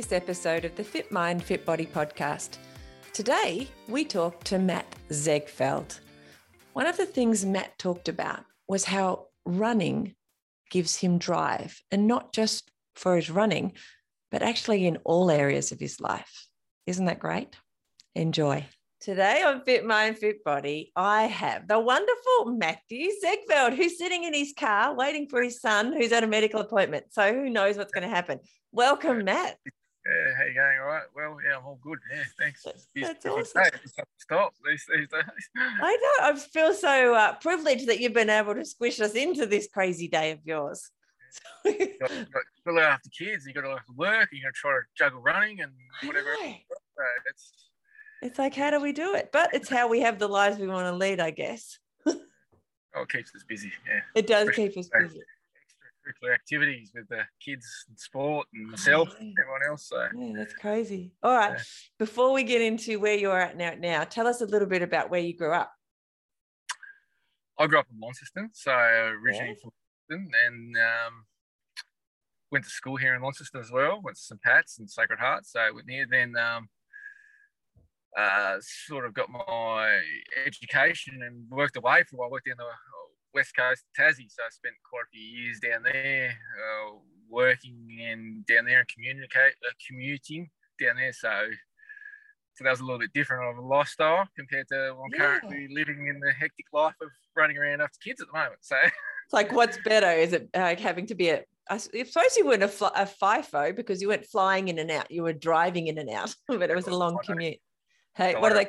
This episode of the Fit Mind, Fit Body podcast. Today, we talk to Matt Zegveld. One of the things Matt talked about was how running gives him drive, and not just for his running, but actually in all areas of his life. Isn't that great? Enjoy. Today on Fit Mind, Fit Body, I have the wonderful Matthew Zegveld, who's sitting in his car waiting for his son who's at a medical appointment. So who knows what's going to happen? Welcome, Matt. Yeah, how you going? All right. Well, yeah, I'm all good. Yeah, thanks. That's awesome. Stop these, these days. I know. I feel so uh, privileged that you've been able to squish us into this crazy day of yours. you got, to look after kids. You got to work. You got to try to juggle running and whatever. So it's it's like, how do we do it? But it's how we have the lives we want to lead, I guess. oh, it keeps us busy. Yeah. It does Especially keep us busy. Extracurricular activities with the kids and sport and myself oh, yeah. and everyone else. So yeah, that's crazy. All right. Yeah. Before we get into where you're at now, now, tell us a little bit about where you grew up. I grew up in Launceston, so originally yeah. from Launceston, and um, went to school here in Launceston as well. Went to St Pat's and Sacred Heart, so I went near. Then um, uh, sort of got my education and worked away for a while. worked in the west coast Tassie, so I spent quite a few years down there, uh, working in down there and communicate, uh, commuting down there. So, so that was a little bit different of a lifestyle compared to what I'm yeah. currently living in the hectic life of running around after kids at the moment. So, it's like, what's better? Is it like having to be a I suppose you weren't a, a FIFO because you weren't flying in and out. You were driving in and out, but it was a long commute. Hey, what are they?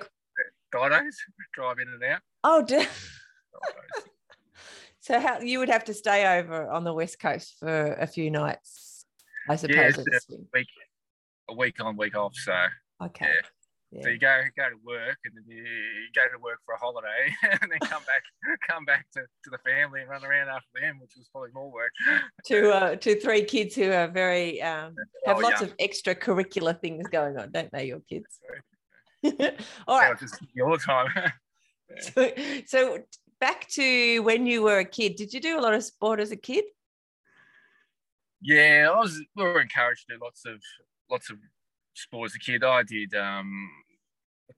Dinos drive in and out. Oh, dear. So how you would have to stay over on the west coast for a few nights, I suppose. Yeah, a week, a week on, week off. So okay. Yeah. Yeah. So you go go to work and then you, go to work for a holiday and then come back come back to, to the family and run around after them, which was probably more work. to uh, to three kids who are very um, have oh, lots yeah. of extracurricular things going on, don't they? Your kids. All right. just your time. yeah. so, so back to when you were a kid, did you do a lot of sport as a kid? Yeah, I was. We were encouraged to do lots of lots of sport as a kid. I did um,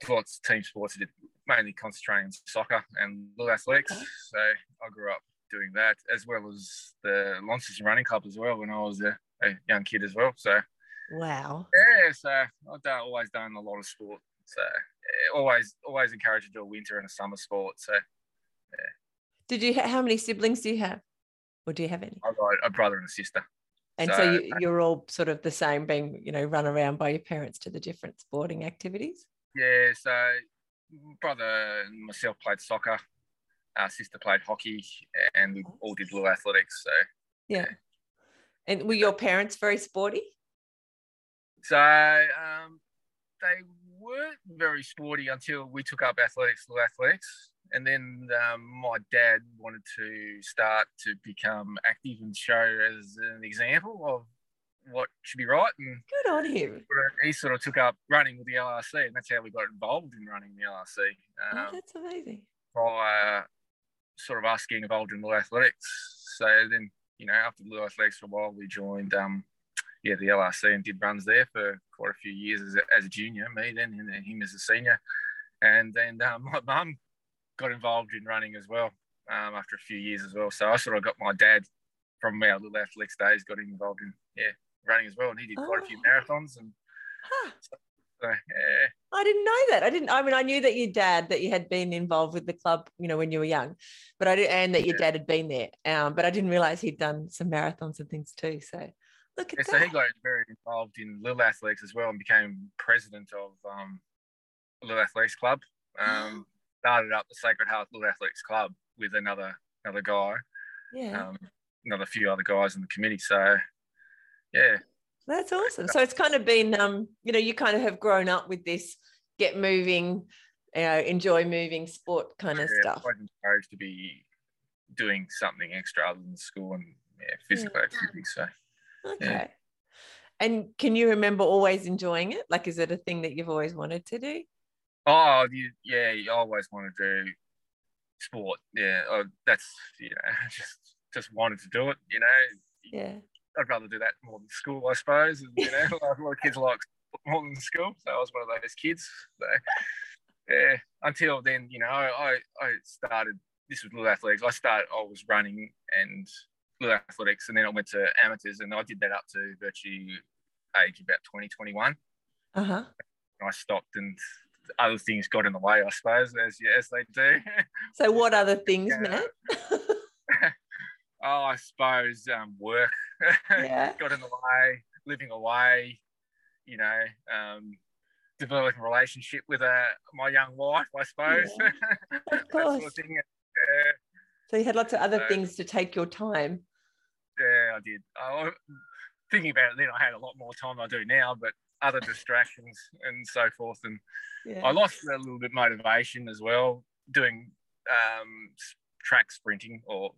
lots of team sports. I did mainly concentrating on soccer and little athletics. Okay. So I grew up doing that as well as the Launceston Running Club as well when I was a, a young kid as well. So wow. Yeah, so I've done, always done a lot of sport so yeah, always always encouraged to do a winter and a summer sport. So yeah. Did you? Ha- how many siblings do you have, or do you have any? I've got a brother and a sister. And so, so you, you're all sort of the same, being you know run around by your parents to the different sporting activities. Yeah. So brother and myself played soccer. Our sister played hockey, and we all did little athletics. So yeah. yeah. And were your parents very sporty? So um, they weren't very sporty until we took up athletics, little athletics. And then um, my dad wanted to start to become active and show as an example of what should be right. And good on him. He sort of took up running with the LRC, and that's how we got involved in running the LRC. Oh, um, oh, that's amazing. By sort of us getting involved in little athletics. So then, you know, after little athletics for a while, we joined um, yeah, the LRC and did runs there for quite a few years as a, as a junior, me then, and then him as a senior. And then um, my mum got involved in running as well um, after a few years as well. So I sort of got my dad from our little athletics days, got him involved in, yeah, running as well. And he did quite oh. a few oh. marathons and huh. so, so, yeah. I didn't know that. I didn't. I mean, I knew that your dad that you had been involved with the club, you know, when you were young, but I did, and that your yeah. dad had been there. Um, but I didn't realize he'd done some marathons and things too. So Look at yeah, that. So he got very involved in Little Athletics as well and became president of um, Little Athletics Club. Um, started up the Sacred Heart Little Athletics Club with another another guy. Yeah. Um, another few other guys in the committee. So yeah. That's awesome. So it's kind of been, um, you know, you kind of have grown up with this get moving, you know, enjoy moving sport kind of yeah, stuff. I was encouraged to be doing something extra other than school and yeah, physical Yeah. activity. So Okay. And can you remember always enjoying it? Like, is it a thing that you've always wanted to do? Oh, you, yeah, you always want to do sport. Yeah, oh, that's you know, just just wanted to do it. You know, Yeah. I'd rather do that more than school, I suppose. And, you know, a lot of kids like sport more than school, so I was one of those kids. So, yeah, until then, you know, I I started. This was little athletics. I started. I was running and little athletics, and then I went to amateurs, and I did that up to virtually age about 20, 21. Uh huh. I stopped and other things got in the way, I suppose, as as they do. So, what other things, Yeah. Matt? oh, I suppose um, work Yeah. got in the way, living away, you know, um, developing a relationship with uh, my young wife, I suppose. Of that sort course. of thing. Yeah, So, you had lots of other So- things to take your time. yeah, I did. I, thinking about it then, I had a lot more time than I do now, but other distractions and so forth. And Yeah. I lost a little bit motivation as well doing um, track sprinting or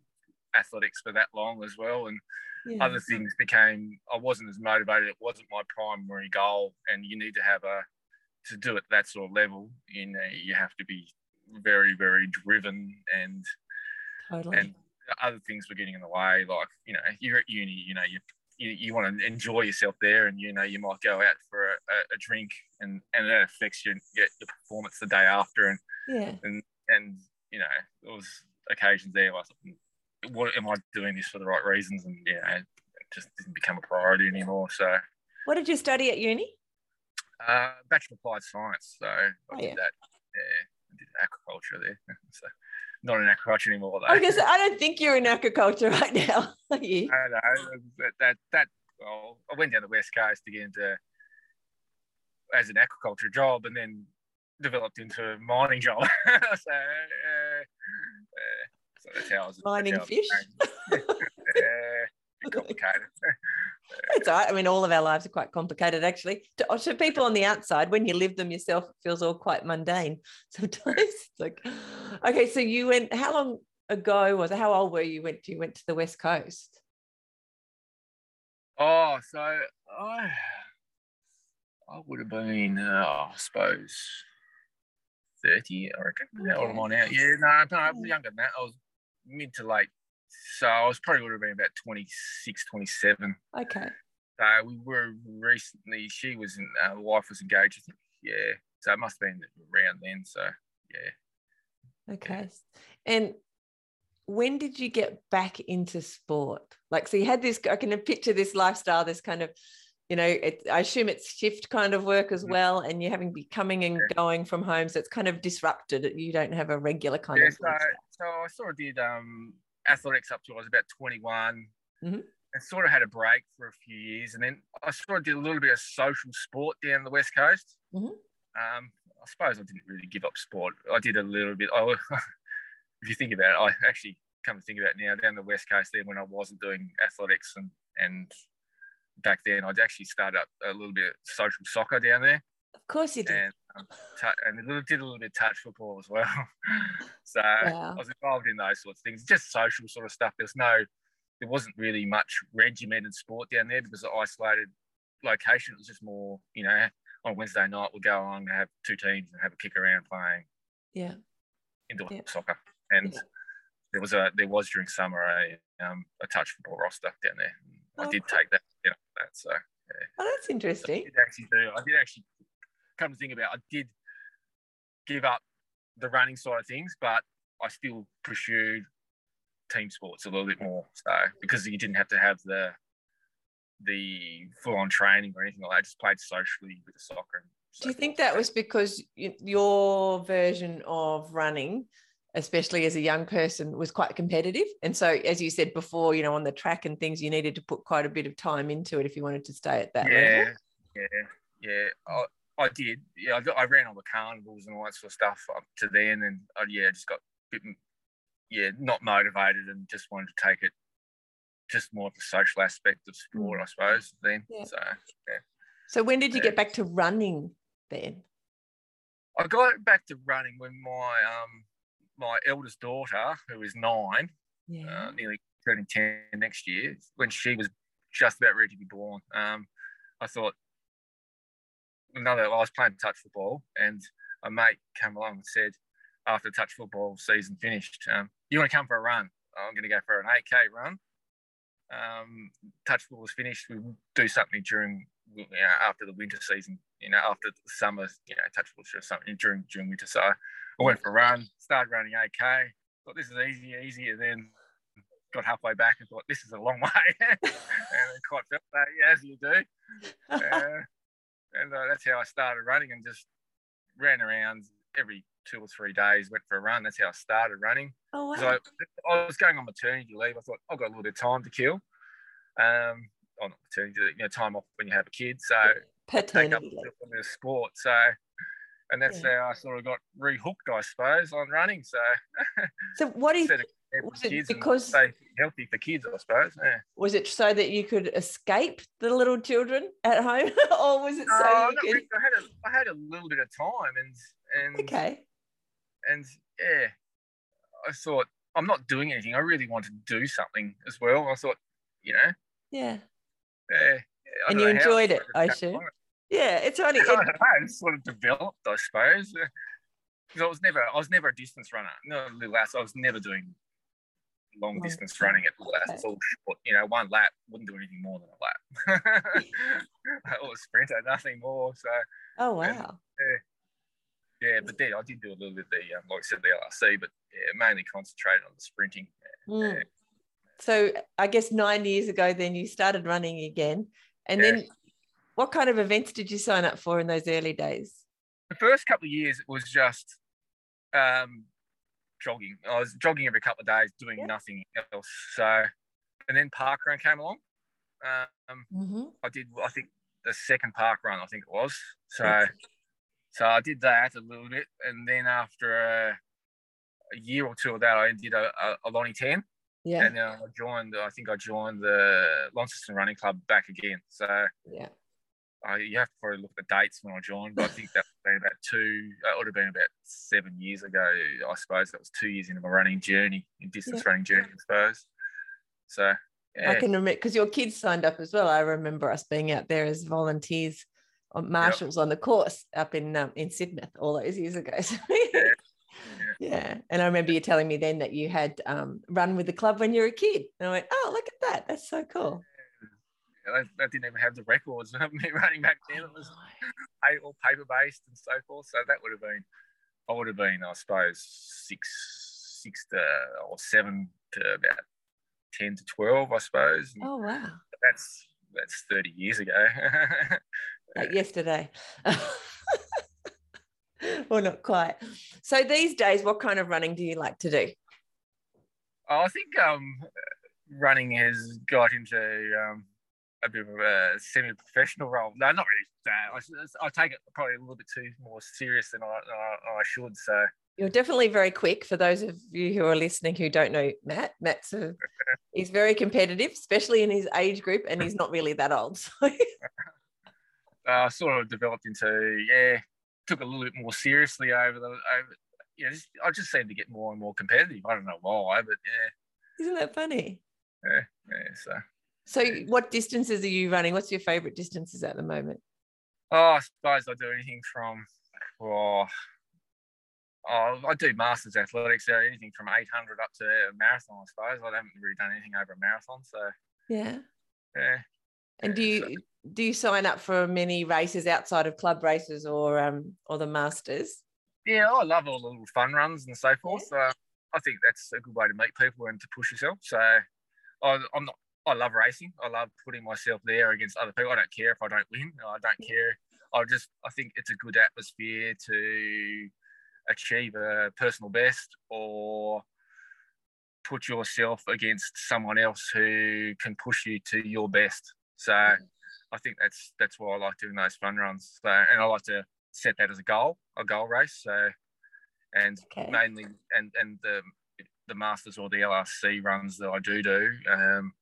athletics for that long as well. And yeah. other things became I wasn't as motivated. It wasn't my primary goal, and you need to have a to do it that sort of level. You know, you have to be very, very driven, and Totally. and other things were getting in the way. Like you know, you're at uni. You know, you you, you want to enjoy yourself there, and you know, you might go out for a, a, drink, and and that affects your your your performance the day after, and yeah. and you know, there was occasions there where I thought, what am I doing this for the right reasons? And you know, it just didn't become a priority anymore. So, What did you study at uni? uh, Bachelor of Applied Science. So I Oh, did yeah. that. Yeah, I did aquaculture there. so not in aquaculture anymore though. I guess I don't think you're in agriculture right now. Are you? I know that that that. Well, I went down the west coast to get into as an aquaculture job, and then developed into a mining job. so, uh, uh, so that's how I was Mining that's how I was fish? trained. complicated. It's all right. I mean, all of our lives are quite complicated, actually. To, to people on the outside, when you live them yourself, it feels all quite mundane sometimes. It's like, okay, so you went. How long ago was it? How old were you when you went to the west coast? Oh, so I, I would have been, uh, I suppose, 30, I reckon. How old am I now? Yeah, no, no, I was younger than that. I was mid to late. So I was probably would have been about 26, 27. Okay, So we were recently, she was in, uh, wife was engaged, I think. Yeah. So it must have been around then. So yeah. okay. And when did you get back into sport? Like, so you had this. I can picture this lifestyle, this kind of, you know, it, I assume it's shift kind of work as Mhm. well, and you're having to be coming and Yeah. going from home, so it's kind of disrupted. You don't have a regular kind yeah of. so, lifestyle. so I sort of did um, athletics up to I was about 21 Mhm. and sort of had a break for a few years. And then I sort of did a little bit of social sport down the West Coast. Mhm. Um, I suppose I didn't really give up sport. I did a little bit. I, if you think about it, I actually come to think about it now down the West Coast there when I wasn't doing athletics and, and back then I'd actually started up a little bit of social soccer down there Of course you did. and and a little, did a little bit of touch football as well. so Wow. I was involved in those sorts of things, just social sort of stuff. There's no, there wasn't really much regimented sport down there because of isolated location. It was just more, you know, on Wednesday night we'll go and have two teams and have a kick around playing Yeah. indoor Yeah. soccer. And Yeah. there was a there was during summer a um, a touch football roster down there. I Oh, did cool. take that, you know, that so. Oh, that's interesting. I did actually do. I did actually come to think about. It, I did give up the running side of things, but I still pursued team sports a little bit more. So because you didn't have to have the the full on training or anything like that, I just played socially with the soccer. and Do you think that was because your version of running, especially as a young person, was quite competitive? And so, as you said before, you know, on the track and things, you needed to put quite a bit of time into it if you wanted to stay at that yeah, level. yeah, yeah. I, I did. Yeah, I, I ran all the carnivals and all that sort of stuff up to then, and I, yeah, just got a bit, yeah, not motivated and just wanted to take it just more of the social aspect of sport, I suppose. Then, Yeah. so yeah. So when did you Yeah. get back to running then? I got back to running when my um my eldest daughter, who is nine, Yeah. uh, nearly turning ten next year, when she was just about ready to be born, um, I thought another. I was playing touch football, and a mate came along and said, after touch football season finished, um, "You want to come for a run? I'm going to go for an 8k run." Um, touch football was finished. We do something during you know, after the winter season. You know, after the summer, you know, touch football or something during during winter. So I went for a run, started running 8k. Thought this is easy, easy, and then got halfway back and thought this is a long way, and quite felt that, yeah, as you do. Uh, and uh, that's how I started running and just ran around every two or three days, went for a run. That's how I started running. oh wow. I, I was going on maternity leave. I thought I've got a little bit of time to kill. Um, oh, not maternity, you know, time off when you have a kid. So take up Paternity a leave. little bit of sport. So, and that's how I sort of got rehooked, I suppose, on running. So, So what do you instead of having was it because- healthy for kids, I suppose. Yeah. was it so that you could escape the little children at home, or was it so No, you could? really. I had a, I had a little bit of time, and and Okay. and yeah, I thought I'm not doing anything. I really want to do something as well. I thought, you know, Yeah. yeah. I And you enjoyed it, I assume? Yeah. It's only. It sort of developed, I suppose. Because I was never, I was never a distance runner. No, little ass. I was never doing long distance running at ass. Okay. All short. You know, one lap wouldn't do anything more than a lap. or a sprinter, nothing more. So oh and- wow. yeah, but then I did do a little bit of the, um, like I said, the LRC, but yeah, mainly concentrated on the sprinting. Mm. So I guess nine years ago, then you started running again, and Yeah. then what kind of events did you sign up for in those early days? The first couple of years, it was just um, jogging. I was jogging every couple of days, doing Yeah. nothing else. So, and then park run came along. Um, Mm-hmm. I did, I think, the second park run, I think it was. So, so I did that a little bit, and then after a, a year or two of that, I did a, a, a Lonnie 10, Yeah. and then I joined. I think I joined the Launceston Running Club back again. So. Yeah. Uh, you have to probably look at the dates when I joined, but I think that been about two, it would have been about seven years ago, I suppose. That was two years into my running journey, in distance running journey, I suppose. So, yeah, I can remember because your kids signed up as well. I remember us being out there as volunteers, on marshals on the course up in um, in Sidmouth all those years ago. So, yeah. Yeah. and I remember you telling me then that you had um, run with the club when you were a kid, and I went, "Oh, look at that! That's so cool." I, I didn't even have the records of me running back then. It was all paper based and so forth. So that would have been, I would have been, I suppose, six, six to or seven to about ten to twelve, I suppose. And Oh wow! That's that's thirty years ago. Like yesterday. well, not quite. So these days, what kind of running do you like to do? Oh, I think um, running has got into um, a bit of a semi-professional role. No, not really. Uh, I, I take it probably a little bit too more serious than I, I, I should. So You're definitely very quick. For those of you who are listening who don't know Matt, Matt's a, he's very competitive, especially in his age group, and he's not really that old. So uh, I sort of developed into yeah, took a little bit more seriously over the over. Yeah, just, I just seem to get more and more competitive. I don't know why, but yeah, isn't that funny? yeah, yeah. So So, what distances are you running? What's your favorite distances at the moment? oh, I suppose I do anything from oh, oh, I do masters athletics. So anything from 800 up to a marathon. I suppose I haven't really done anything over a marathon. So Yeah. yeah. And do Yeah, so- you do you sign up for many races outside of club races or um or the masters? yeah, I love all the little fun runs and so forth. So I think that's a good way to meet people and to push yourself. So I, I'm not. I love racing. I love putting myself there against other people. I don't care if I don't win. I don't care. I just. I think it's a good atmosphere to achieve a personal best or put yourself against someone else who can push you to your best. So I think that's that's why I like doing those fun runs. So and I like to set that as a goal, a goal race. So and Okay. mainly and and the the masters or the LRC runs that I do do. Um,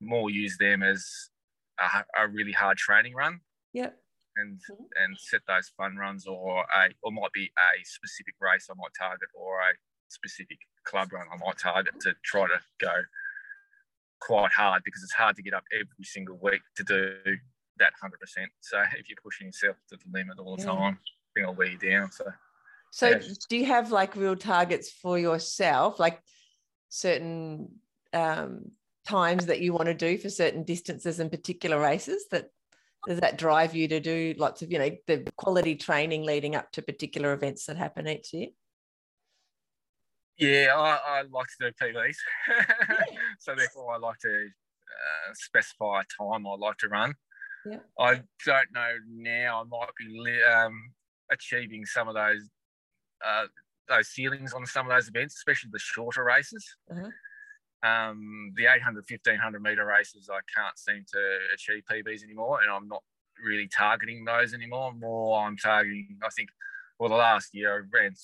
more use them as a, a really hard training run. Yep. And Mhm. and set those fun runs, or a or might be a specific race I might target, or a specific club run I might target to try to go quite hard because it's hard to get up every single week to do that hundred percent. So if you're pushing yourself to the limit all the Yeah. time, I think I'll wear you down. So So Yeah. do you have like real targets for yourself, like certain um, times that you want to do for certain distances and particular races that does that drive you to do lots of you know the quality training leading up to particular events that happen each year Yeah, I, I like to do PBs. so therefore, I like to uh, specify a time I like to run. Yeah. I don't know now. I might be um, achieving some of those uh, those ceilings on some of those events, especially the shorter races. Uh-huh. Um, the 800, 1500 meter races, I can't seem to achieve PBs anymore, and I'm not really targeting those anymore. More, I'm targeting. I think, well, the last year I ran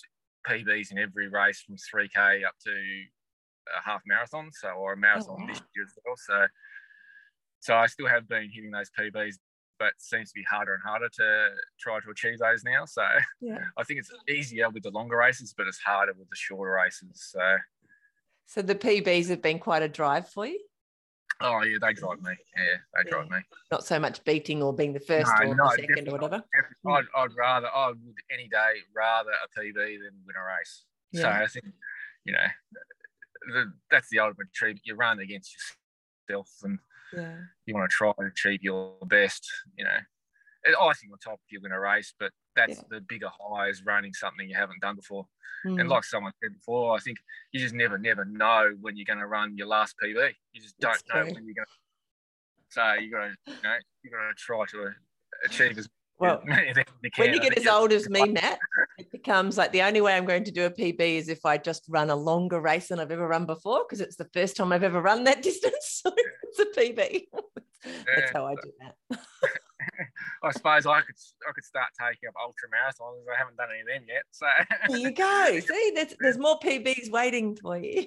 PBs in every race from 3K up to a half marathon, so or a marathon wow. this year as well. So, so I still have been hitting those PBs, but it seems to be harder and harder to try to achieve those now. So yeah I think it's easier with the longer races, but it's harder with the shorter races. So, so the pbs have been quite a drive for you oh yeah, they drive me. Yeah, they drive me. not so much beating or being the first No, or no, the second or whatever I'd, I'd rather, I would any day rather a PB than win a race. So I think, you know, the, that's the ultimate achievement. You run against yourself and yeah you want to try and achieve your best, you know. Icing on top if you win a race, but that's Yeah. the bigger high is running something you haven't done before. Mm. And like someone said before, I think you just never, never know when you're going to run your last PB. You just don't That's know true. when you're going to. So you got to, you know, you got to try to achieve as well many things as you can. when you get as old as me, Matt, it becomes like the only way I'm going to do a PB is if I just run a longer race than I've ever run before, because it's the first time I've ever run that distance. So it's a PB. That's how I do that. I suppose I could I could start taking up ultra marathons. I haven't done any of them yet, so There you go. See, there's, there's more PBs waiting for you.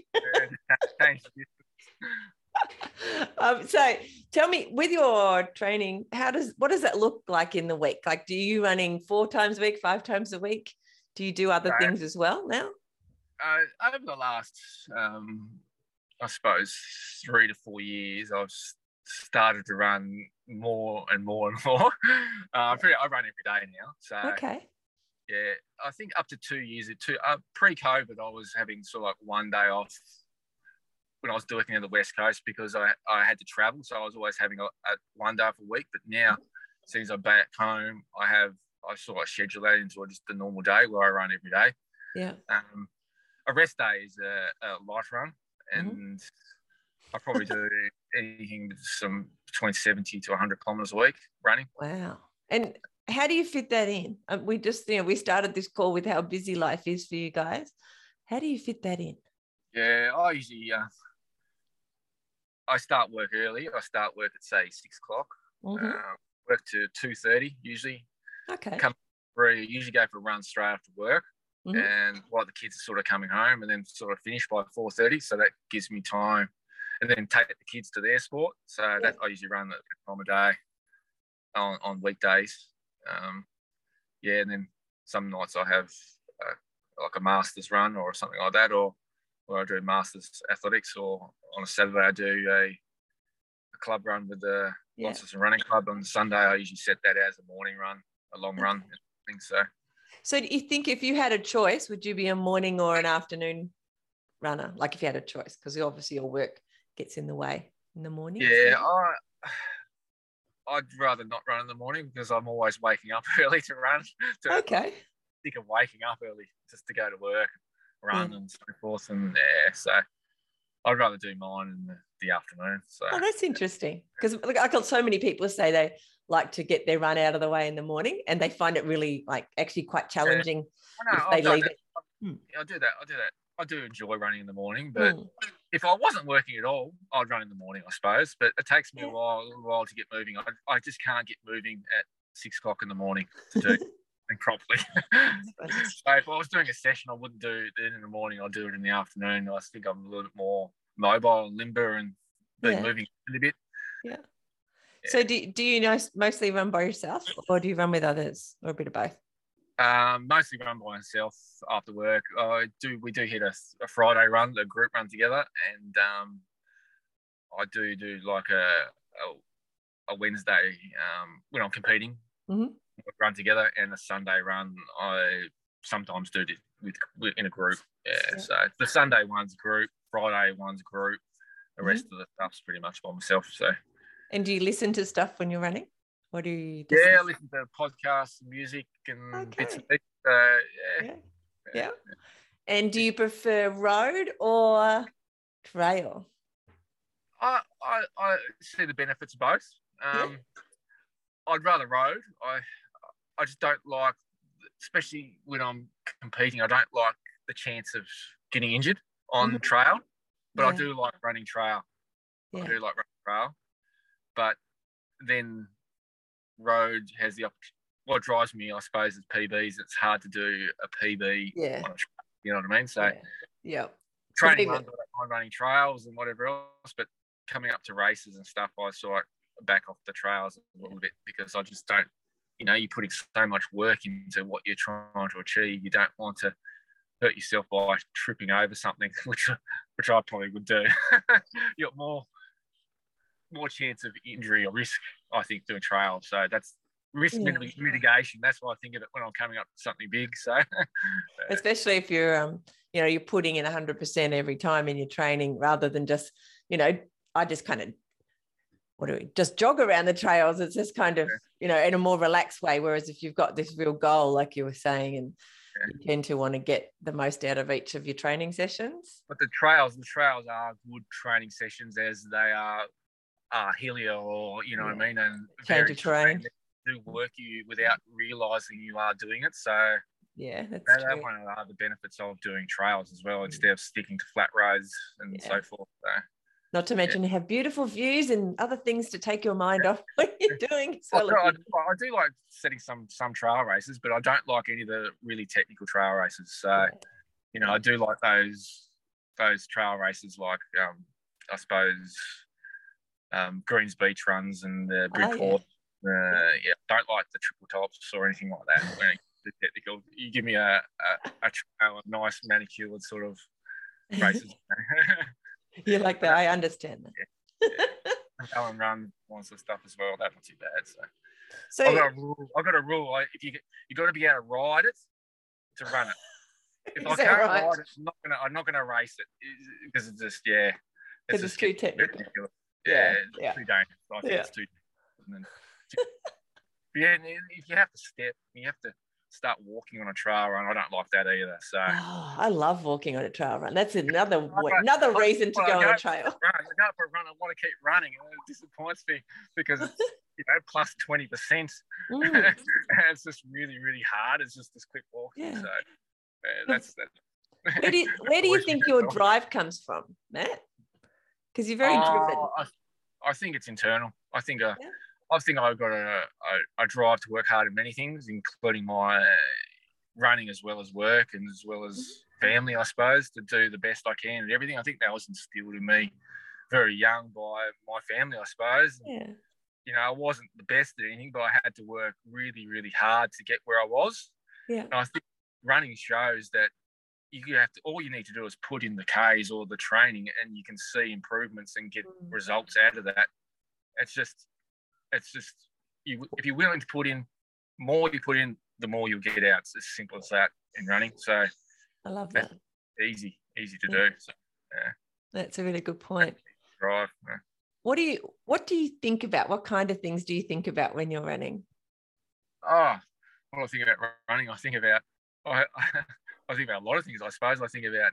Um, so tell me, with your training, how does what does that look like in the week? Like, do you running four times a week, five times a week? Do you do other things as well now? uh, over the last, um, I suppose, three to four years, I've started to run more and more and more. Uh, pretty, I run every day now. So Okay. yeah, I think up to two years, or two uh, pre-COVID, I was having sort of like one day off when I was working in the West Coast because I, I had to travel, so I was always having a, a one day off a week. But now, since I'm back home, I have I sort of schedule that into just the normal day where I run every day. Yeah. Um, a rest day is a, a light run, and I probably do anything some between 70 to 100 kilometers a week running. Wow. And how do you fit that in? Um, we just, you know, we started this call with how busy life is for you guys. How do you fit that in? Yeah, I usually uh, I start work early. I start work at say six o'clock. Mhm. Uh, work to two thirty usually. okay. come- Three usually go for a run straight after work, Mhm. and while the kids are sort of coming home, and then sort of finish by four thirty. So that gives me time, and then take the kids to their sport. So that I usually run at time of day on on weekdays. Um, yeah, and then some nights I have uh, like a masters run or something like that, or or I do masters athletics, or on a Saturday I do a, a club run with the Yeah. Launceston Running Club. On Sunday I usually set that as a morning run, a long run. I think so. So do you think if you had a choice, would you be a morning or an afternoon runner? Like if you had a choice, because obviously your work gets in the way in the morning. Yeah, I, I'd rather not run in the morning because I'm always waking up early to run. To, Okay. Sick of waking up early just to go to work, run, Yeah. and so forth. And yeah, so I'd rather do mine in the, afternoon. So Oh, that's interesting. Because look, I got so many people say they like to get their run out of the way in the morning and they find it really like actually quite challenging I know, if I've they done leave that. it. Hmm. I do that. I do that. I do enjoy running in the morning, but Mm. if I wasn't working at all, I'd run in the morning, I suppose. But it takes me Yeah. a while, a little while to get moving. I, I just can't get moving at six o'clock in the morning to do properly. so if I was doing a session, I wouldn't do it in the morning. I'd do it in the afternoon. I think I'm a little bit more mobile and limber and be Yeah. moving a bit. Yeah. So do, do you know mostly run by yourself or do you run with others or a bit of both? Um, mostly run by myself after work. I do. We do hit a, a Friday run, a group run together, and um, I do do like a a, a Wednesday um, when I'm competing. Mhm. Run together, and a Sunday run I sometimes do it with, with in a group. Yeah, Yeah. So the Sunday one's group, Friday one's group. The rest of the stuff's pretty much by myself. So And do you listen to stuff when you're running? What do you just yeah, I listen to podcasts, music, and bits and Okay. pieces. So yeah, Yeah. Yeah. And do you prefer road or trail? I, I, I see the benefits of both. Yeah. Um, I'd rather road. I I just don't like, especially when I'm competing. I don't like the chance of getting injured on Mhm. trail, but I do like running trail. I do like running trail, but then road has the opportunity. What drives me, I suppose, is PBs. It's hard to do a PB Yeah. on a trail. You know what I mean? So yeah. Yep. training even- runs, I don't mind running trails and whatever else, but coming up to races and stuff, I sort of back off the trails a little bit because I just don't, you know, you're putting so much work into what you're trying to achieve. You don't want to hurt yourself by tripping over something, which which I probably would do. you got more more chance of injury or risk, I think, doing trail. So that's risk Yeah. mitigation. That's why I think of it when I'm coming up to something big. So especially if you're um you know you're putting in 100% every time in your training rather than just you know i just kind of what do we just jog around the trails it's just kind of Yeah. you know in a more relaxed way whereas if you've got this real goal like you were saying and Yeah. you tend to want to get the most out of each of your training sessions But the trails, the trails are good training sessions as they are are hillier or you know what I mean, and Change of terrain. Do work you without realizing you are doing it. So yeah that's that, true one of the benefits of doing trails as well, mm. instead of sticking to flat roads and Yeah. so forth. So not to mention you have beautiful views and other things to take your mind off what you're doing I, so do- I, I do like setting some some trail races, but I don't like any of the really technical trail races. So you know, I do like those those trail races, like um, I suppose um, Greens Beach runs and the Oh, yeah. Uh, yeah, don't like the triple tops or anything like that. When it technical, you give me a, a, a trail, a nice manicured sort of races. you like that i understand that Alan run wants the stuff as well. That's not too bad. So so I've got a rule. I've got a rule. I, if you you got to be able to ride it to run it. If I can't right? ride it, I'm not gonna. I'm not gonna race it because it's just yeah. because it's just too technical ridiculous. Yeah, Yeah, it's yeah. too dangerous. I think Yeah. it's too. Yeah, if you have to step, you have to start walking on a trail run. I don't like that either. So Oh, I love walking on a trail run. That's another way, another reason to but go on a trail. run, I go for a run. I want to keep running, and it disappoints me because it's you know plus twenty percent. Mm, it's just really, really hard. It's just this quick walk. Yeah. So uh, that's that. Where do you, where do you think your that. drive comes from, Matt? Because you're very driven. Oh, I, I think it's internal. I think uh, Yeah. I think I've got a, a, a drive to work hard in many things, including my running as well as work and as well as family, I suppose, to do the best I can and everything. I think that was instilled in me very young by my family, I suppose. Yeah. You know, I wasn't the best at anything, but I had to work really, really hard to get where I was. Yeah. And I think running shows that you have to all you need to do is put in the Ks or the training and you can see improvements and get Mm. results out of that. It's just it's just you if you're willing to put in more you put in, the more you'll get out. It's as simple as that in running. So I love Yeah. that. easy, easy to Yeah. do. So That's a really good point. drive. yeah. What do you what do you think about? What kind of things do you think about when you're running? Oh, what I think about running? I think about I, I think about a lot of things. I suppose I think about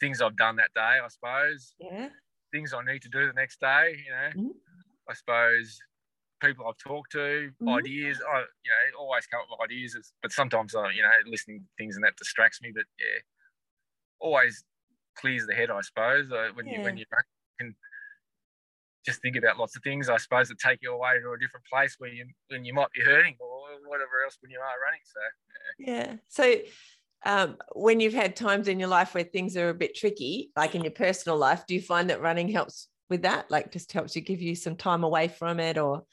things I've done that day. I suppose Yeah. things I need to do the next day. You know, Mhm. I suppose people I've talked to, Mhm. ideas. I you know always come up with ideas, but sometimes I you know listening to things and that distracts me. But yeah, always clears the head. I suppose uh, when you when Yeah. you run, you can just think about lots of things. I suppose that take you away to a different place where you when you might be hurting or whatever else when you are running. So Yeah. So um, when you've had times in your life where things are a bit tricky, like in your personal life, do you find that running helps with that? Like just helps you give you some time away from it or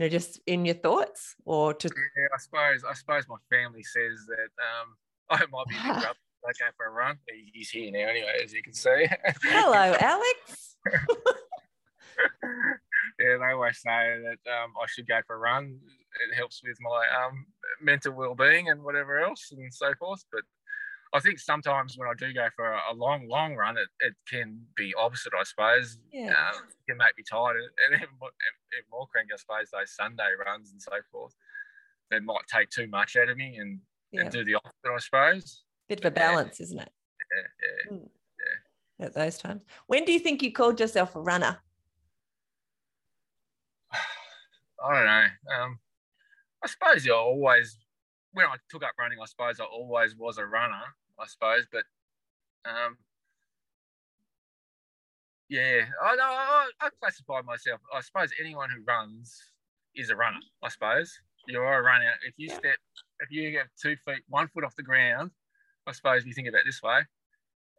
you know, just in your thoughts or to Yeah, I suppose I suppose my family says that um I might be rough I go for a run. He's here now anyway, as you can see. Hello, Alex. yeah, they always say that um, I should go for a run. It helps with my um, mental well-being and whatever else and so forth. But I think sometimes when I do go for a long, long run, it, it can be opposite, I suppose. Yeah. Um, it can make me tired. And even more, even more cranky, I suppose, those Sunday runs and so forth, they might take too much out of me and, Yeah. and do the opposite, I suppose. Bit of a balance, isn't it? Yeah, yeah. Mm. At those times. When do you think you called yourself a runner? I don't know. Um, I suppose I always, when I took up running, I suppose I always was a runner. I suppose, but um, yeah, I. I, I classify myself. I suppose anyone who runs is a runner. I suppose you're a runner. If you step, if you get two feet, one foot off the ground, I suppose you think about it this way,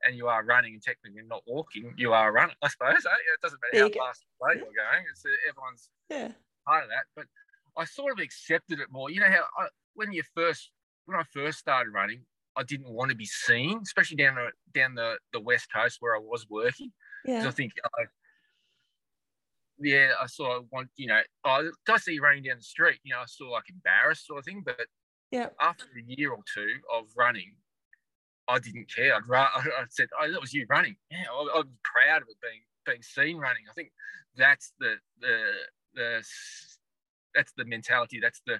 and you are running and technically not walking, you are a runner. I suppose. Eh? It doesn't matter how fast slow you're going. It's everyone's Yeah. part of that. But I sort of accepted it more. You know how I, when you first when I first started running, I didn't want to be seen, especially down the down the, the west coast where I was working. Because Yeah. I think, uh, yeah, I saw of want you know, I, I see you running down the street. You know, I saw like embarrassed sort of thing. But Yeah. after a year or two of running. I didn't care. I'd ra- I said, "Oh, that was you running." Yeah, I, I'm proud of it being being seen running. I think that's the the the that's the mentality. That's the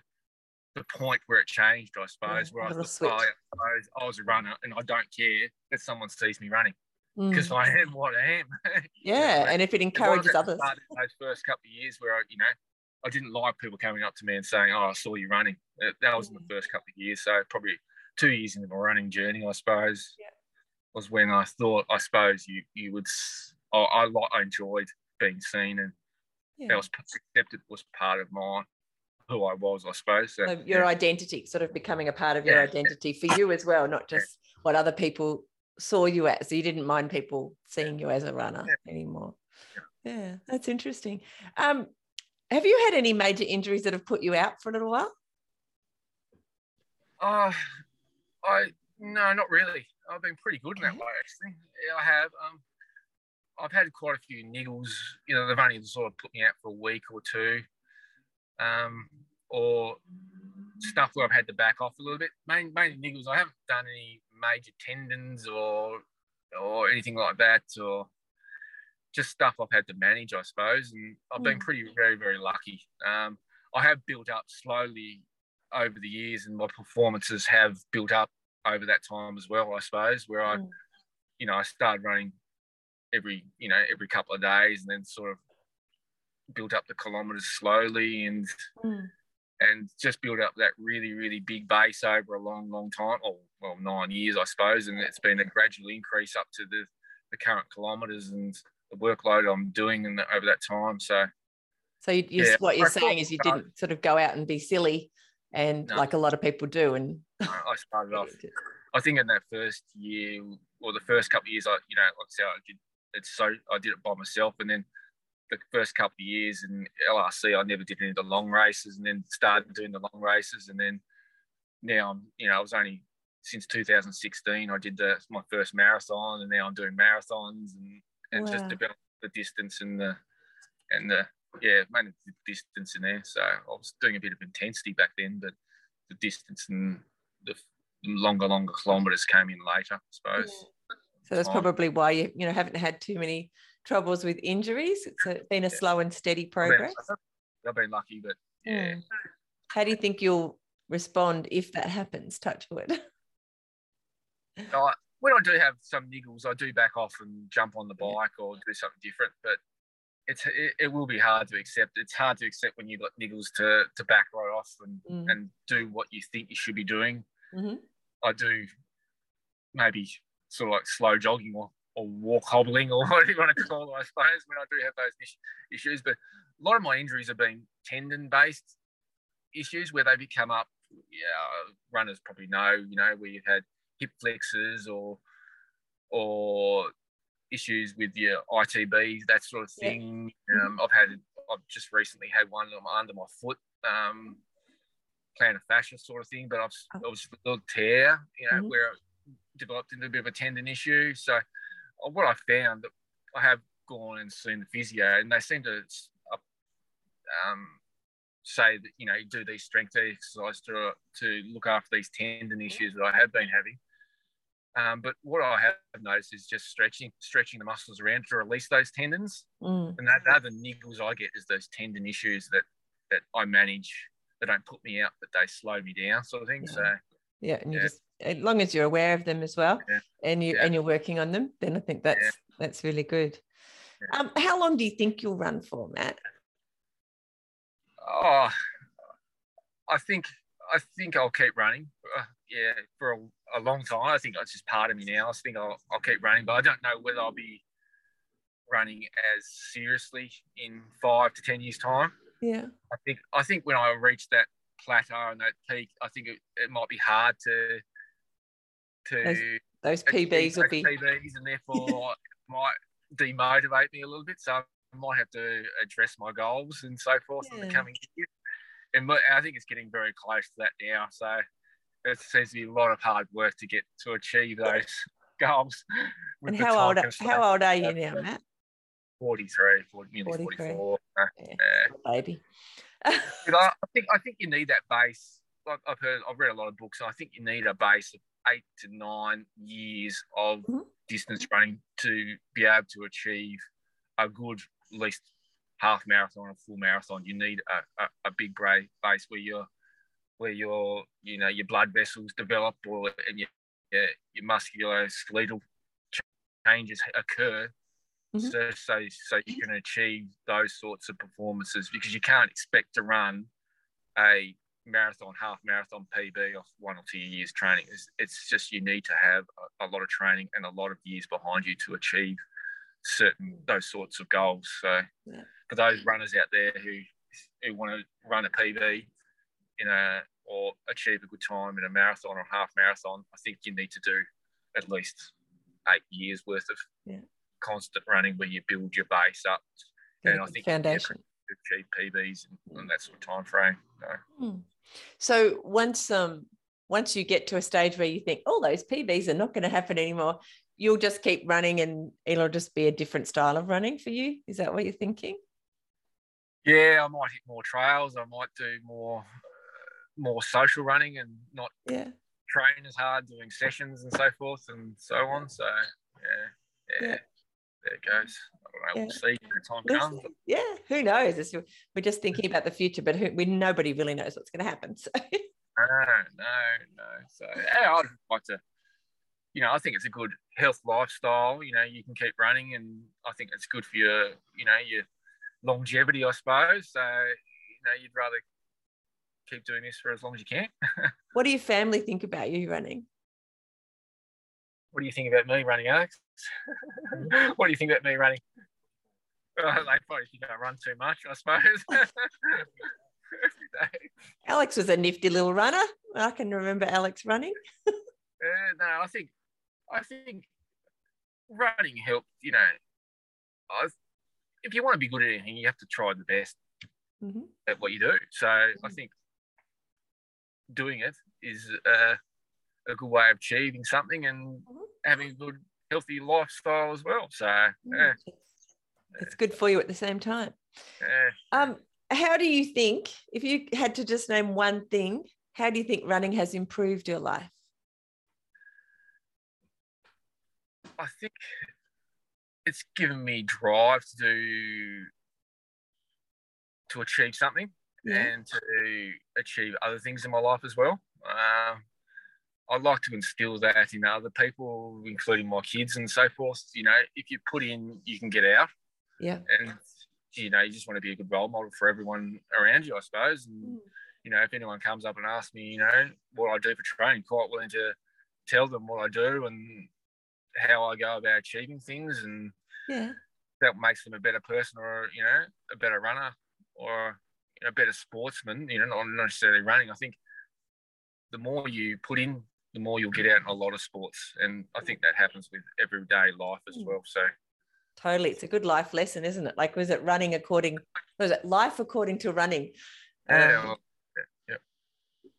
the point where it changed, I suppose. Yeah, where I oh, I, suppose I was a runner, and I don't care if someone sees me running Mm. because I am what I am. You know, Yeah. and if it encourages others. those first couple of years where I, you know, I didn't like people coming up to me and saying, "Oh, I saw you running." That, that was in Mm. the first couple of years. So probably two years into my running journey, I suppose, Yeah. was when I thought, I suppose you you would. I I, I enjoyed being seen, and Yeah. that was accepted was part of my who I was, I suppose. So, So your yeah. identity sort of becoming a part of your Yeah. identity for you as well, not just what other people saw you as. So you didn't mind people seeing you as a runner anymore. Yeah, that's interesting. Um, have you had any major injuries that have put you out for a little while? Uh, I no, not really. I've been pretty good in that way, actually. Yeah, I have. Um, I've had quite a few niggles. You know, they've only sort of put me out for a week or two, um, or stuff where I've had to back off a little bit. Main, mainly niggles. I haven't done any major tendons or or anything like that, or just stuff I've had to manage, I suppose. And I've been Mm. pretty, very, very lucky. Um, I have built up slowly over the years, and my performances have built up over that time as well. I suppose where I, Mm. you know, I started running every, you know, every couple of days, and then sort of built up the kilometers slowly, and Mm. and just built up that really, really big base over a long, long time, or well, nine years, I suppose, and it's been a gradual increase up to the the current kilometers and the workload I'm doing in the, over that time. So So you, you, Yeah, what you're saying is you didn't sort of go out and be silly, and No. like a lot of people do, and I I started off I think in that first year or the first couple of years, I you know, like I said, I did it's so I did it by myself, and then the first couple of years in LRC, I never did any of the long races, and then started doing the long races, and then now I'm you know I was only since 2016 I did the my first marathon, and now I'm doing marathons and and just Wow. develop the distance and the and the yeah mainly the distance in there. So I was doing a bit of intensity back then, but the distance and the longer, longer kilometres came in later, I suppose. So that's probably why you you know haven't had too many troubles with injuries. It's been a slow and steady I've been- progress. I've been lucky, but yeah, Mm. How do you think you'll respond if that happens? Touch wood. I, when I do have some niggles, I do back off and jump on the bike or do something different. But it's it, it will be hard to accept. It's hard to accept when you've got niggles to to back right off and Mm. and do what you think you should be doing. Mhm. I do maybe sort of like slow jogging or, or walk hobbling or whatever you want to call it, I suppose, when I do have those issues. But a lot of my injuries have been tendon based issues where they become up. Yeah, runners probably know, you know, where you've had hip flexors or or issues with your ITBs, that sort of thing. Yeah. Um, I've had, I've just recently had one under my foot, um, plantar fascia sort of thing, but I've, oh. it was a little tear, you know, mm-hmm. where it developed into a bit of a tendon issue. So what I found, that I have gone and seen the physio, and they seem to uh, um, say that you know do these strength exercises to to look after these tendon issues that I have been having. Um, but what I have noticed is just stretching, stretching the muscles around to release those tendons, mm. and that, that the niggles I get is those tendon issues that that I manage. They don't put me out, but they slow me down, sort of thing. Yeah. So yeah, and you yeah. just as long as you're aware of them as well, yeah. and you and you're working on them, then I think that's that's really good. Um, how long do you think you'll run for, Matt? Oh, I think I think I'll keep running. Uh, yeah, for a, a, long time. I think it's just part of me now. I think I'll, I'll keep running, but I don't know whether I'll be running as seriously in five to ten years' time. Yeah, I think I think when I reach that plateau and that peak, I think it, it might be hard to to those, those PBs will be PBs, and therefore might demotivate me a little bit. So I might have to address my goals and so forth yeah. in the coming year. And I think it's getting very close to that now. So it seems to be a lot of hard work to get to achieve those goals. And how old, how old are you now, Matt? 43, 40, nearly 43. 44. Yeah, baby. But I, I, think I think you need that base. Like I've heard, I've read a lot of books, and I think you need a base of eight to nine years of mm-hmm. distance running to be able to achieve a good, at least half marathon or full marathon. You need a, a, a big base where you're where your you know your blood vessels develop or and your your, your musculoskeletal changes occur mm-hmm. so, so so you can achieve those sorts of performances because you can't expect to run a marathon, half marathon PB off one or two years training. It's, it's just you need to have a, a, lot of training and a lot of years behind you to achieve certain those sorts of goals. So yeah. for those runners out there who who want to run a PB in a or achieve a good time in a marathon or half marathon, I think you need to do at least eight years worth of yeah. Constant running where you build your base up. And I think foundation achieve PBs in, that sort of time frame. So. Hmm. so once um once you get to a stage where you think, oh, those PBs are not going to happen anymore, you'll just keep running and it'll just be a different style of running for you. Is that what you're thinking? Yeah, I might hit more trails. I might do more uh, more social running and not yeah. train as hard doing sessions and so forth and so on. So yeah, yeah. yeah there it goes. I don't know. Yeah. We'll see time comes. Yeah, who knows? It's, we're just thinking about the future, but who, we nobody really knows what's going to happen. So. no, no, no. So yeah, I'd like to. You know, I think it's a good health lifestyle. You know, you can keep running, and I think it's good for your, you know, your longevity, I suppose. So you know, you'd rather keep doing this for as long as you can. what do your family think about you running? What do you think about me running, Alex? what do you think about me running? Uh, they probably think I run too much, I suppose. Alex was a nifty little runner. I can remember Alex running. uh, no, I think I think running helped. You know, I, if you want to be good at anything, you have to try the best mm-hmm. at what you do. So mm-hmm. I think doing it is uh, a good way of achieving something and mm-hmm. having a good healthy lifestyle as well. So mm, yeah. it's good for you at the same time. Yeah. Um, how do you think, if you had to just name one thing, how do you think running has improved your life? I think it's given me drive to do to achieve something yeah. and to achieve other things in my life as well. Um, I'd like to instill that in other people, including my kids and so forth. You know, if you put in, you can get out. Yeah. And you know, you just want to be a good role model for everyone around you, I suppose. And mm. you know, if anyone comes up and asks me, you know, what I do for training, quite willing to tell them what I do and how I go about achieving things, and yeah, that makes them a better person or you know, a better runner or a better sportsman. You know, not necessarily running. I think the more you put in the more you'll get out in a lot of sports. And I think that happens with everyday life as mm. well. So totally. It's a good life lesson, isn't it? Like, was it running according? Was it life according to running? Yeah, Um, well, yeah, yeah.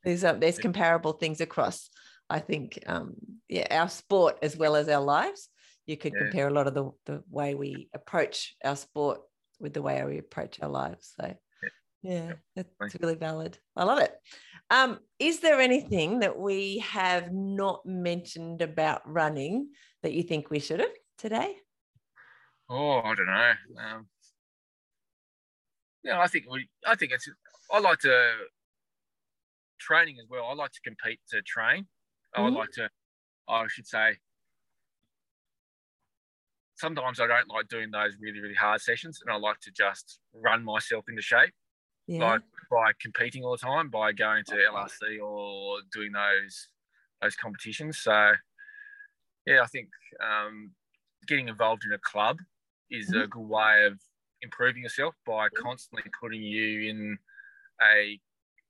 there's um, there's Yeah. comparable things across. I think, um, yeah, our sport as well as our lives. You could compare a lot of the the way we approach our sport with the way we approach our lives. So, yeah, that's really valid. I love it. Um, is there anything that we have not mentioned about running that you think we should have today? Oh, I don't know. Um, yeah, I think we. I think it's. I like to training as well. I like to compete to train. I Mhm. like to. I should say. Sometimes I don't like doing those really really hard sessions, and I like to just run myself into shape, Yeah. like by competing all the time, by going to LRC or doing those those competitions. So, yeah, I think um, getting involved in a club is a good way of improving yourself by constantly putting you in a,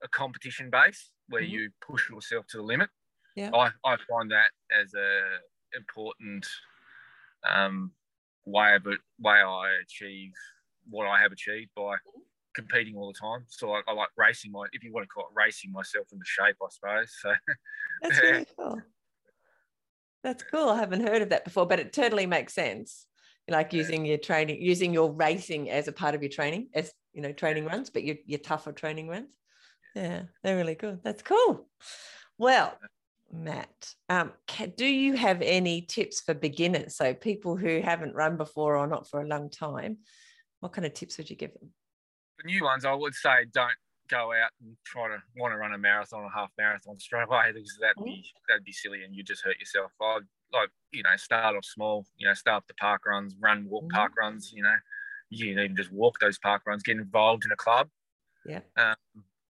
a competition base where Mhm. you push yourself to the limit. Yeah. I, I find that as a important um, way of way I achieve what I have achieved by competing all the time. So I, I like racing my, if you want to call it racing myself into shape, I suppose. So That's really cool. That's cool. I haven't heard of that before, but it totally makes sense. Like using your training, using your racing as a part of your training, as you know, training runs, but your, your tougher training runs. Yeah, they're really good. That's cool. Well, Matt, um, ca do you have any tips for beginners? So people who haven't run before or not for a long time, what kind of tips would you give them? The new ones, I would say don't go out and try to want to run a marathon or half marathon straight away because that'd be that'd be silly and you'd just hurt yourself. I'd like you know start off small, you know start the park runs, run walk Mhm. park runs. You know you can even just walk those park runs, get involved in a club. Yeah. Um,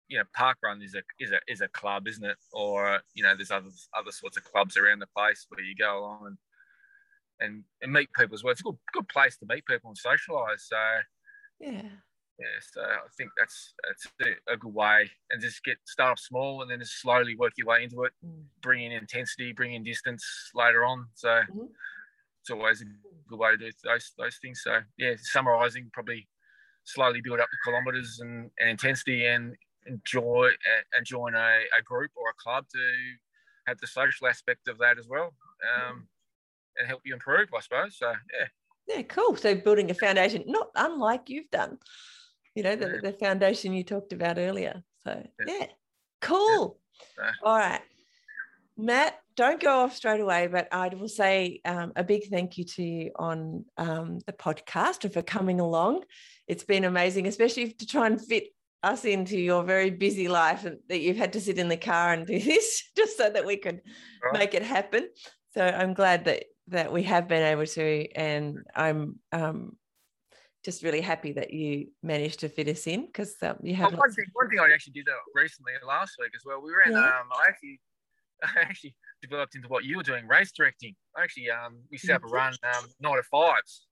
you know, park run is a is a is a club, isn't it? Or you know, there's other other sorts of clubs around the place where you go along and and, and meet people as well. It's a good good place to meet people and socialise. So Yeah. Yeah, so I think that's that's a, good way, and just get start off small, and then just slowly work your way into it. Mm. Bring in intensity, bring in distance later on. So Mhm. it's always a good way to do those those things. So yeah, summarising, probably slowly build up the kilometres and, and intensity, and enjoy and join a, a group or a club to have the social aspect of that as well, um, and help you improve, I suppose. So yeah, Yeah, cool. So building a foundation, not unlike you've done, you know, the, the foundation you talked about earlier. So Yeah. cool. All right. Matt, don't go off straight away, but I will say um, a big thank you to you on um, the podcast and for coming along. It's been amazing, especially to try and fit us into your very busy life and that you've had to sit in the car and do this just so that we could Right. make it happen. So I'm glad that that we have been able to, and I'm um, just really happy that you managed to fit us in because um, you Oh, have. one lots- thing, one thing I actually did uh, recently last week as well. We ran. Yeah. Um, I actually, I actually developed into what you were doing, race directing. I actually, um, we set up a run, um, night of fives.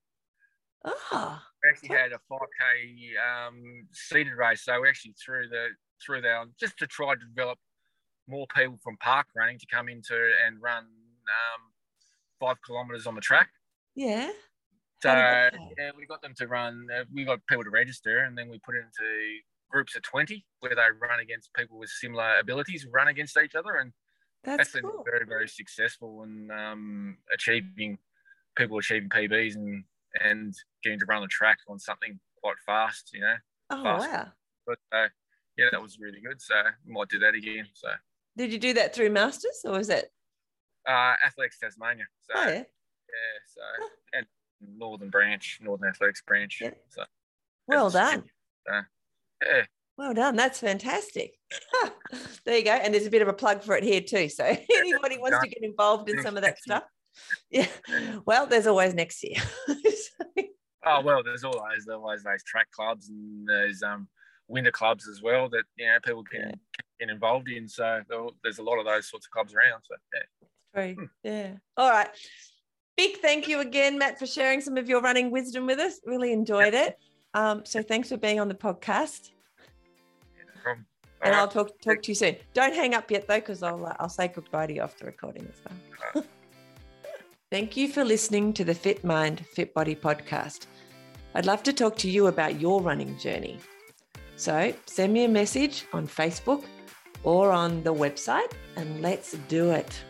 Ah, We actually had a five k um, seeded race, so we actually threw the threw the just to try to develop more people from park running to come into and run um, five kilometres on the track. yeah. So How did that go? yeah, we got them to run. Uh, we got people to register, and then we put it into groups of twenty, where they run against people with similar abilities, run against each other, and That's that's been very, very successful in um, achieving people achieving PBs and and getting to run the track on something quite fast, you know. Oh fast. wow! But uh, yeah, that was really good. So we might do that again. So Did you do that through Masters or was it? uh, Athletics Tasmania. So Oh yeah. yeah, so and Northern Branch, Northern Athletics Branch. Yeah. So Well done. yeah. Well done. That's fantastic. there you go. And there's a bit of a plug for it here too. So anybody wants to get involved in some of that stuff, yeah. Well, there's always next year. Oh well, there's always always those track clubs and those um winter clubs as well that you know people can, Yeah. can get involved in. So there's a lot of those sorts of clubs around. So yeah. True. Yeah. All right. Big thank you again, Matt, for sharing some of your running wisdom with us. Really enjoyed it. Um, so thanks for being on the podcast, and I'll talk talk to you soon. Don't hang up yet though, because I'll uh, I'll say goodbye to you after recording as well. Thank you for listening to the Fit Mind, Fit Body podcast. I'd love to talk to you about your running journey. So send me a message on Facebook or on the website and let's do it.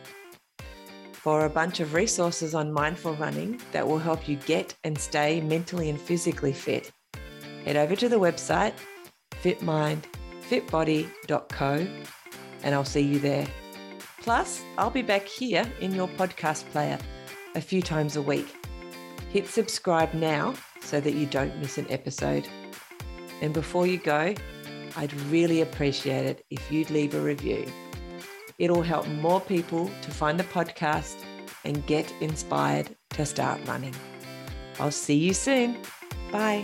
For a bunch of resources on mindful running that will help you get and stay mentally and physically fit, head over to the website fitmindfitbody.co and I'll see you there. Plus, I'll be back here in your podcast player a few times a week. Hit subscribe now so that you don't miss an episode. And before you go, I'd really appreciate it if you'd leave a review. It'll help more people to find the podcast and get inspired to start running. I'll see you soon. Bye.